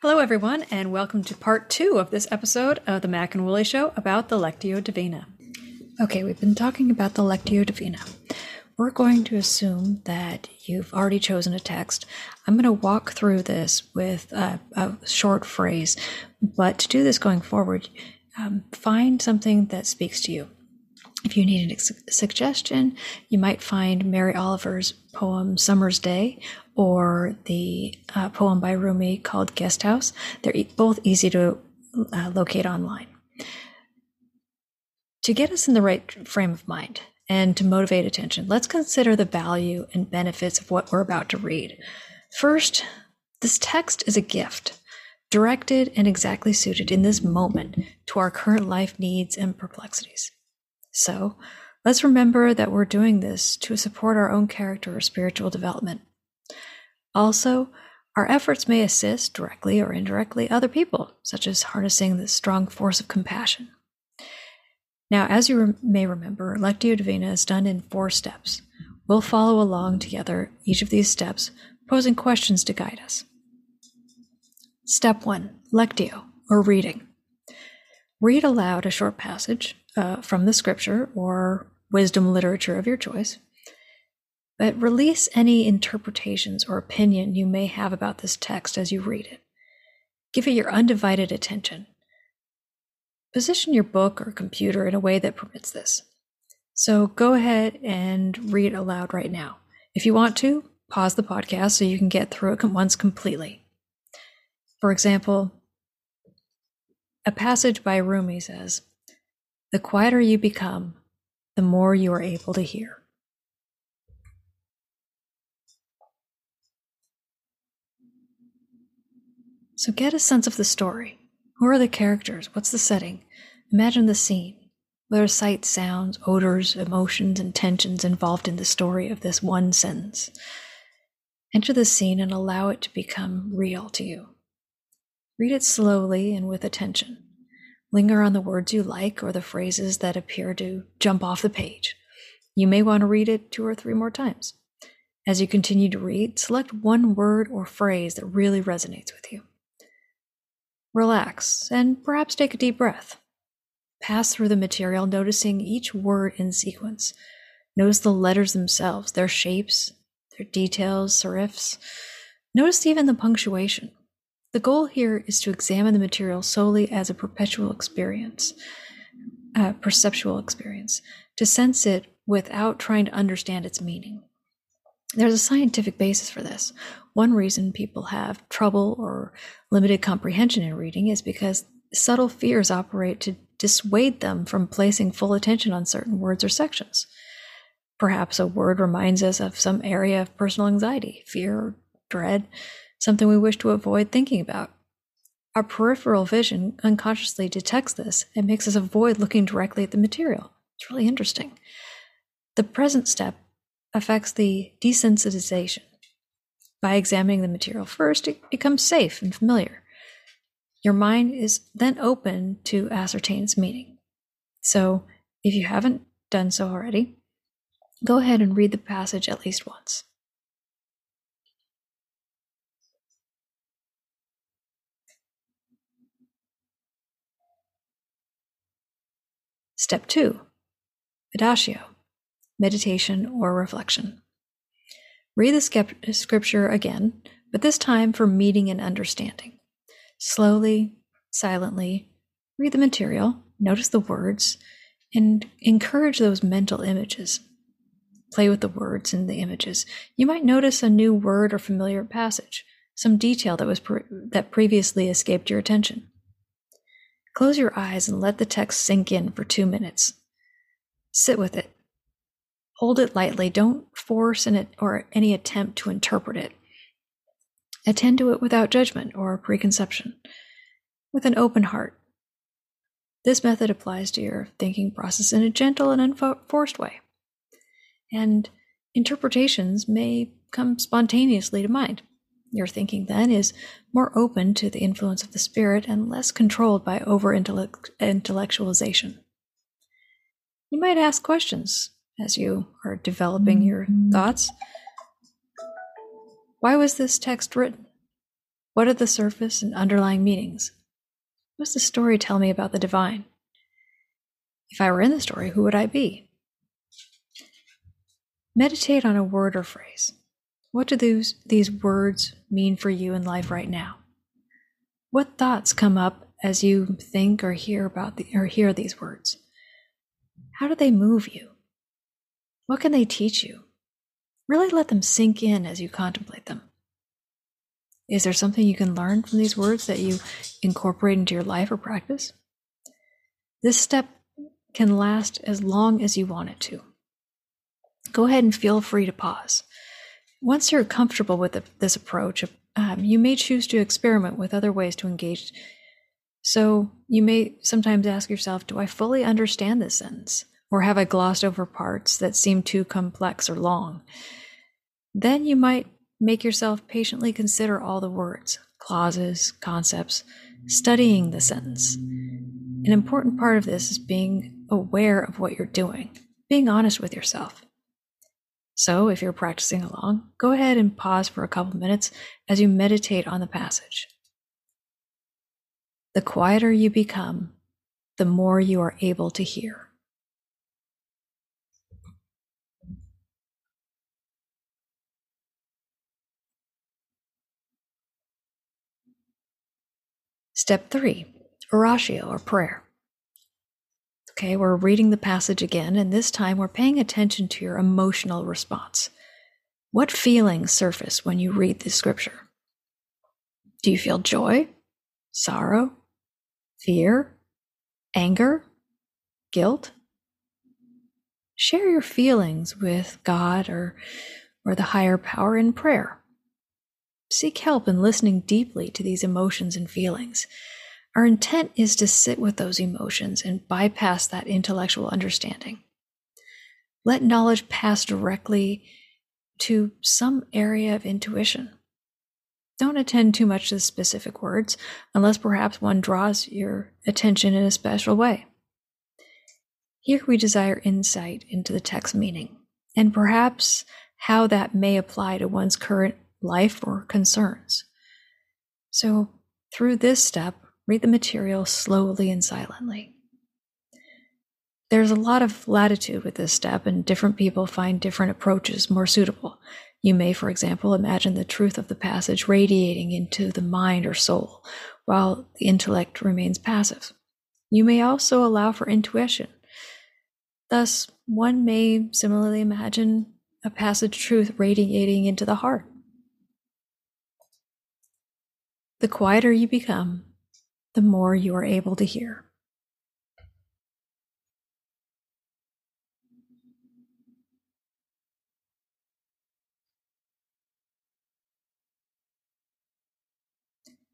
Hello, everyone, and welcome to part two of this episode of the Mac and Woolley Show about the Lectio Divina. Okay, we've been talking about the Lectio Divina. We're going to assume that you've already chosen a text. I'm going to walk through this with a, a short phrase, but to do this going forward, um, find something that speaks to you. If you need a suggestion, you might find Mary Oliver's poem Summer's Day or the uh, poem by Rumi called Guest House. They're e- both easy to uh, locate online. To get us in the right frame of mind and to motivate attention, let's consider the value and benefits of what we're about to read. First, this text is a gift, directed and exactly suited in this moment to our current life needs and perplexities. So, let's remember that we're doing this to support our own character or spiritual development. Also, our efforts may assist directly or indirectly other people, such as harnessing the strong force of compassion. Now, as you may remember, Lectio Divina is done in four steps. We'll follow along together each of these steps, posing questions to guide us. Step 1 Lectio, or reading. Read aloud a short passage uh, from the scripture or wisdom literature of your choice but release any interpretations or opinion you may have about this text as you read it. Give it your undivided attention. Position your book or computer in a way that permits this. So go ahead and read aloud right now. If you want to, pause the podcast so you can get through it once completely. For example, a passage by Rumi says, The quieter you become, the more you are able to hear. So get a sense of the story. Who are the characters? What's the setting? Imagine the scene. What are sights, sounds, odors, emotions, and tensions involved in the story of this one sentence? Enter the scene and allow it to become real to you. Read it slowly and with attention. Linger on the words you like or the phrases that appear to jump off the page. You may want to read it two or three more times. As you continue to read, select one word or phrase that really resonates with you. Relax and perhaps take a deep breath. Pass through the material, noticing each word in sequence. Notice the letters themselves, their shapes, their details, serifs. Notice even the punctuation. The goal here is to examine the material solely as a perpetual experience, a perceptual experience, to sense it without trying to understand its meaning. There's a scientific basis for this. One reason people have trouble or limited comprehension in reading is because subtle fears operate to dissuade them from placing full attention on certain words or sections. Perhaps a word reminds us of some area of personal anxiety, fear, dread, something we wish to avoid thinking about. Our peripheral vision unconsciously detects this and makes us avoid looking directly at the material. It's really interesting. The present step affects the desensitization. By examining the material first, it becomes safe and familiar. Your mind is then open to ascertain its meaning. So, if you haven't done so already, go ahead and read the passage at least once. Step 2 Meditatio meditation, or reflection. Read the scripture again, but this time for meeting and understanding. Slowly, silently, read the material, notice the words, and encourage those mental images. Play with the words and the images. You might notice a new word or familiar passage, some detail that was pre- that previously escaped your attention. Close your eyes and let the text sink in for 2 minutes. Sit with it Hold it lightly. Don't force an, or any attempt to interpret it. Attend to it without judgment or preconception, with an open heart. This method applies to your thinking process in a gentle and unforced way. And interpretations may come spontaneously to mind. Your thinking then is more open to the influence of the Spirit and less controlled by over intellectualization. You might ask questions as you are developing your mm-hmm. thoughts. Why was this text written? What are the surface and underlying meanings? What does the story tell me about the divine? If I were in the story, who would I be? Meditate on a word or phrase. What do these, these words mean for you in life right now? What thoughts come up as you think or hear about the, or hear these words? How do they move you? What can they teach you? Really let them sink in as you contemplate them. Is there something you can learn from these words that you incorporate into your life or practice? This step can last as long as you want it to. Go ahead and feel free to pause. Once you're comfortable with the, this approach, um, you may choose to experiment with other ways to engage. So you may sometimes ask yourself, Do I fully understand this sentence? Or have I glossed over parts that seem too complex or long? Then you might make yourself patiently consider all the words, clauses, concepts, studying the sentence. An important part of this is being aware of what you're doing, being honest with yourself. So, if you're practicing along, go ahead and pause for a couple minutes as you meditate on the passage. The quieter you become, the more you are able to hear. Step three, oratio or prayer. Okay, we're reading the passage again, and this time we're paying attention to your emotional response. What feelings surface when you read the scripture? Do you feel joy, sorrow, fear, anger, guilt? Share your feelings with God or, or the higher power in prayer. Seek help in listening deeply to these emotions and feelings. Our intent is to sit with those emotions and bypass that intellectual understanding. Let knowledge pass directly to some area of intuition. Don't attend too much to the specific words unless perhaps one draws your attention in a special way. Here we desire insight into the text meaning and perhaps how that may apply to one's current life or concerns. So, through this step, Read the material slowly and silently. There's a lot of latitude with this step, and different people find different approaches more suitable. You may, for example, imagine the truth of the passage radiating into the mind or soul, while the intellect remains passive. You may also allow for intuition. Thus, one may similarly imagine a passage truth radiating into the heart. The quieter you become, the more you are able to hear.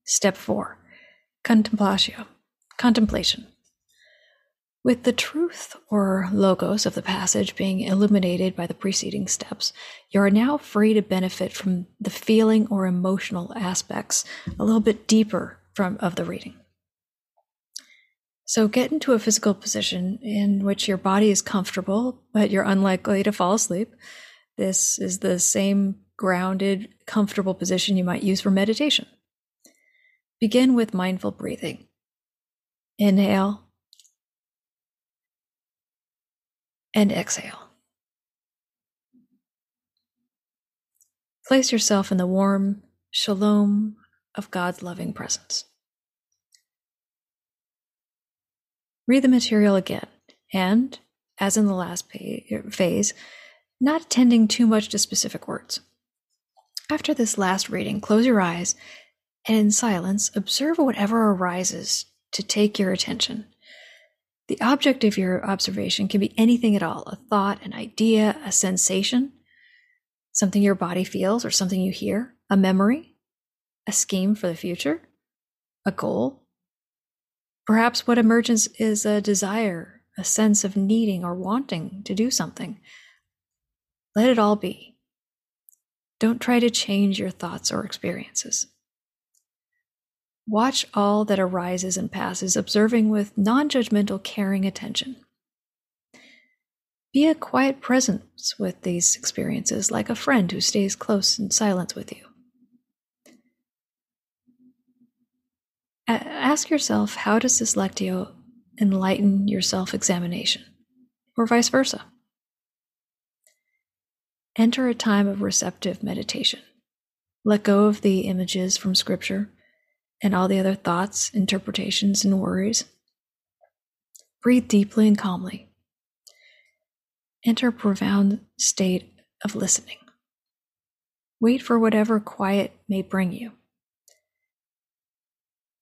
Step 4 Contemplatio, contemplation. With the truth or logos of the passage being illuminated by the preceding steps, you are now free to benefit from the feeling or emotional aspects a little bit deeper from of the reading. So get into a physical position in which your body is comfortable, but you're unlikely to fall asleep. This is the same grounded, comfortable position you might use for meditation. Begin with mindful breathing. Inhale and exhale. Place yourself in the warm shalom of God's loving presence. Read the material again, and, as in the last er, phase, not attending too much to specific words. After this last reading, close your eyes and in silence observe whatever arises to take your attention. The object of your observation can be anything at all a thought, an idea, a sensation, something your body feels or something you hear, a memory, a scheme for the future, a goal, Perhaps what emerges is a desire, a sense of needing or wanting to do something. Let it all be. Don't try to change your thoughts or experiences. Watch all that arises and passes, observing with non judgmental, caring attention. Be a quiet presence with these experiences, like a friend who stays close in silence with you. ask yourself how does this lectio enlighten your self examination, or vice versa? Enter a time of receptive meditation. Let go of the images from Scripture and all the other thoughts, interpretations, and worries. Breathe deeply and calmly. Enter a profound state of listening. Wait for whatever quiet may bring you.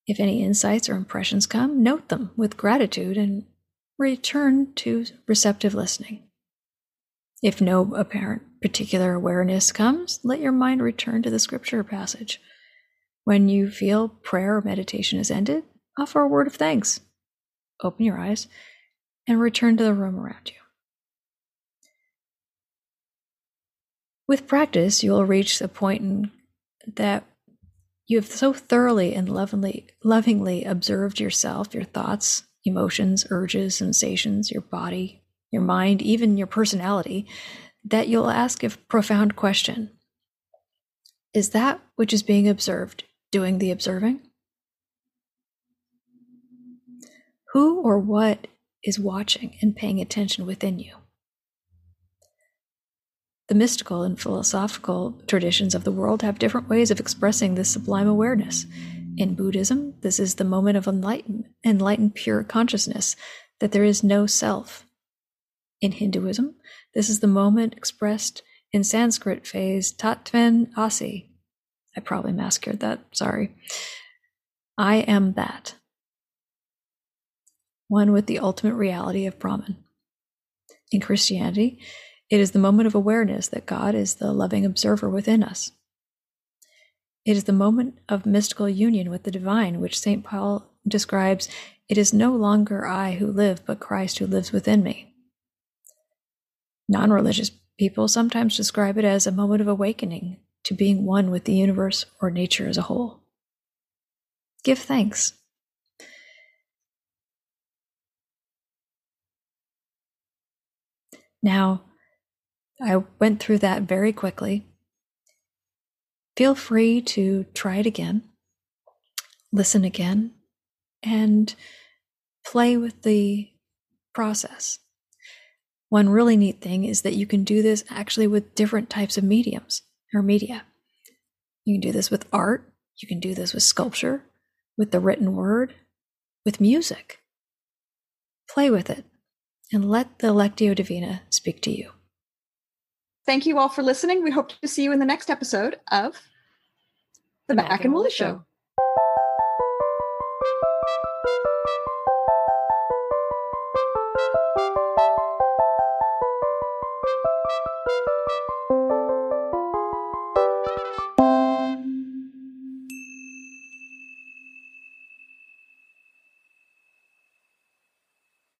If any insights or impressions come, note them with gratitude and return to receptive listening. If no apparent particular awareness comes, let your mind return to the scripture passage. When you feel prayer or meditation is ended, offer a word of thanks. Open your eyes and return to the room around you. With practice, you will reach a point in that you have so thoroughly and lovingly, lovingly observed yourself, your thoughts, emotions, urges, sensations, your body, your mind, even your personality, that you'll ask a profound question Is that which is being observed doing the observing? Who or what is watching and paying attention within you? The mystical and philosophical traditions of the world have different ways of expressing this sublime awareness. In Buddhism, this is the moment of enlightened, enlightened pure consciousness that there is no self. In Hinduism, this is the moment expressed in Sanskrit phase Tatven Asi. I probably massacred that, sorry. I am that. One with the ultimate reality of Brahman. In Christianity, it is the moment of awareness that God is the loving observer within us. It is the moment of mystical union with the divine, which St. Paul describes it is no longer I who live, but Christ who lives within me. Non religious people sometimes describe it as a moment of awakening to being one with the universe or nature as a whole. Give thanks. Now, I went through that very quickly. Feel free to try it again, listen again, and play with the process. One really neat thing is that you can do this actually with different types of mediums or media. You can do this with art, you can do this with sculpture, with the written word, with music. Play with it and let the Lectio Divina speak to you. Thank you all for listening. We hope to see you in the next episode of The, Mac, Mac and Woolley Show. Show.